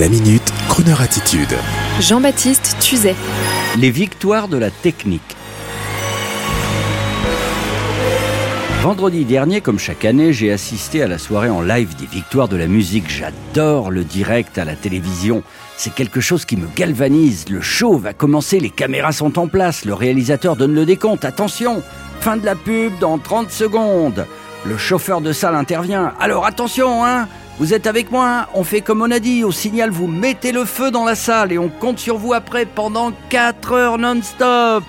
La minute, Kroneur attitude. Jean-Baptiste Tuzet. Les victoires de la technique. Vendredi dernier, comme chaque année, j'ai assisté à la soirée en live des victoires de la musique. J'adore le direct à la télévision. C'est quelque chose qui me galvanise. Le show va commencer, les caméras sont en place, le réalisateur donne le décompte. Attention, fin de la pub dans 30 secondes. Le chauffeur de salle intervient. Alors attention, hein vous êtes avec moi, on fait comme on a dit, au signal vous mettez le feu dans la salle et on compte sur vous après pendant 4 heures non-stop.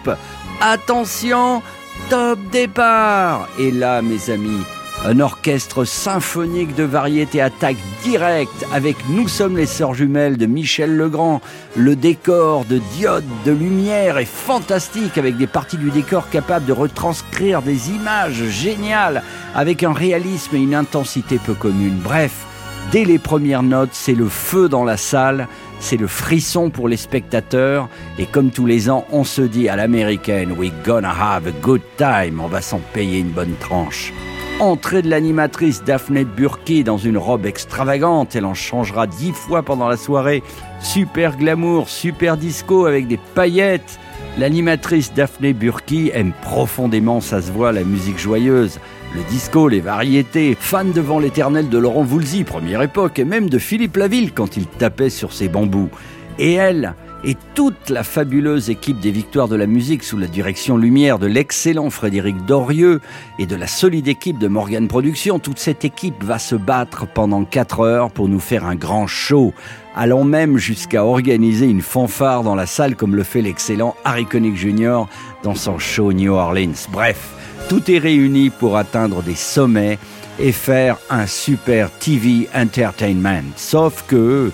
Attention, top départ. Et là mes amis, un orchestre symphonique de variété attaque direct avec Nous sommes les sœurs jumelles de Michel Legrand. Le décor de diodes, de lumière est fantastique avec des parties du décor capables de retranscrire des images géniales avec un réalisme et une intensité peu communes. Bref, Dès les premières notes, c'est le feu dans la salle, c'est le frisson pour les spectateurs. Et comme tous les ans, on se dit à l'américaine, we gonna have a good time, on va s'en payer une bonne tranche. Entrée de l'animatrice Daphné Burki dans une robe extravagante, elle en changera dix fois pendant la soirée. Super glamour, super disco avec des paillettes. L'animatrice Daphné Burki aime profondément, ça se voit, la musique joyeuse le disco, les variétés, fan devant l'éternel de Laurent Voulzy, première époque, et même de Philippe Laville quand il tapait sur ses bambous. Et elle, et toute la fabuleuse équipe des Victoires de la musique sous la direction lumière de l'excellent Frédéric Dorieux et de la solide équipe de Morgan Productions, toute cette équipe va se battre pendant 4 heures pour nous faire un grand show, allant même jusqu'à organiser une fanfare dans la salle comme le fait l'excellent Harry Connick Jr. dans son show New Orleans. Bref, tout est réuni pour atteindre des sommets et faire un super TV entertainment. Sauf que,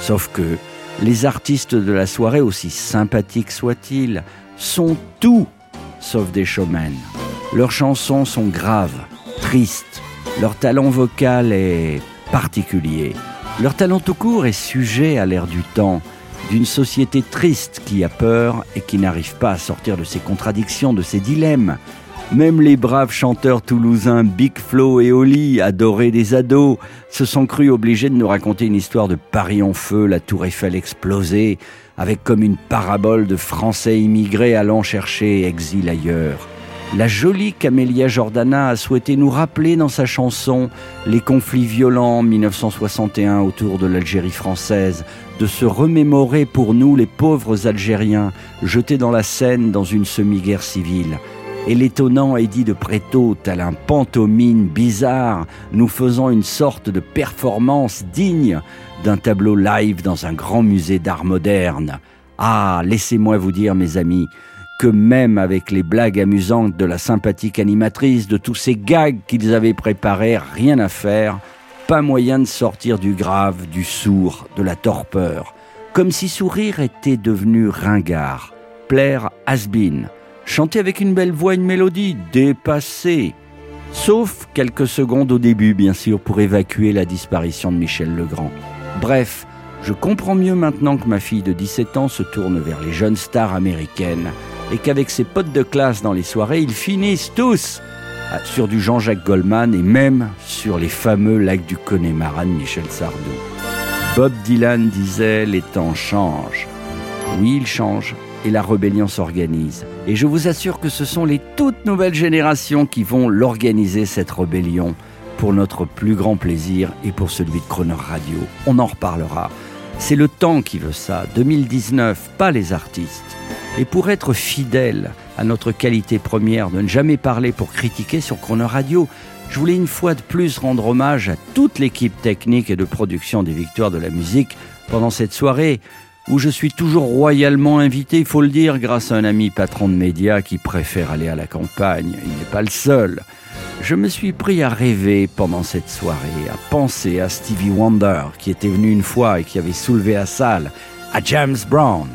sauf que, les artistes de la soirée, aussi sympathiques soient-ils, sont tout sauf des showmen. Leurs chansons sont graves, tristes. Leur talent vocal est particulier. Leur talent tout court est sujet à l'air du temps, d'une société triste qui a peur et qui n'arrive pas à sortir de ses contradictions, de ses dilemmes. Même les braves chanteurs toulousains Big Flo et Oli, adorés des ados, se sont crus obligés de nous raconter une histoire de Paris en feu, la tour Eiffel explosée, avec comme une parabole de Français immigrés allant chercher exil ailleurs. La jolie Camélia Jordana a souhaité nous rappeler dans sa chanson les conflits violents en 1961 autour de l'Algérie française, de se remémorer pour nous les pauvres Algériens jetés dans la Seine dans une semi-guerre civile et l'étonnant Eddie de Préto, tel un pantomime bizarre, nous faisant une sorte de performance digne d'un tableau live dans un grand musée d'art moderne. Ah, laissez-moi vous dire, mes amis, que même avec les blagues amusantes de la sympathique animatrice, de tous ces gags qu'ils avaient préparés, rien à faire, pas moyen de sortir du grave, du sourd, de la torpeur, comme si sourire était devenu ringard, plaire has chanter avec une belle voix, une mélodie dépassée. Sauf quelques secondes au début, bien sûr, pour évacuer la disparition de Michel Legrand. Bref, je comprends mieux maintenant que ma fille de 17 ans se tourne vers les jeunes stars américaines et qu'avec ses potes de classe dans les soirées, ils finissent tous sur du Jean-Jacques Goldman et même sur les fameux lacs du Connemara de Michel Sardou. Bob Dylan disait Les temps changent. Oui, ils changent, et la rébellion s'organise. Et je vous assure que ce sont les toutes nouvelles générations qui vont l'organiser, cette rébellion, pour notre plus grand plaisir et pour celui de Croner Radio. On en reparlera. C'est le temps qui veut ça, 2019, pas les artistes. Et pour être fidèle à notre qualité première de ne jamais parler pour critiquer sur Croner Radio, je voulais une fois de plus rendre hommage à toute l'équipe technique et de production des Victoires de la musique pendant cette soirée où je suis toujours royalement invité, il faut le dire, grâce à un ami patron de médias qui préfère aller à la campagne. Il n'est pas le seul. Je me suis pris à rêver pendant cette soirée, à penser à Stevie Wonder, qui était venu une fois et qui avait soulevé la salle, à James Brown,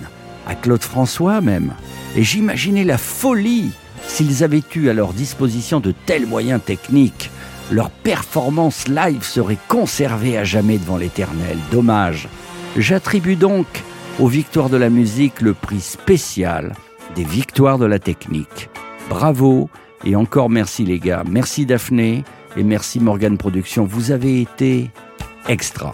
à Claude François même. Et j'imaginais la folie s'ils avaient eu à leur disposition de tels moyens techniques. Leur performance live serait conservée à jamais devant l'éternel. Dommage. J'attribue donc aux victoires de la musique le prix spécial des victoires de la technique. Bravo et encore merci les gars. Merci Daphné et merci Morgan Productions. Vous avez été extra.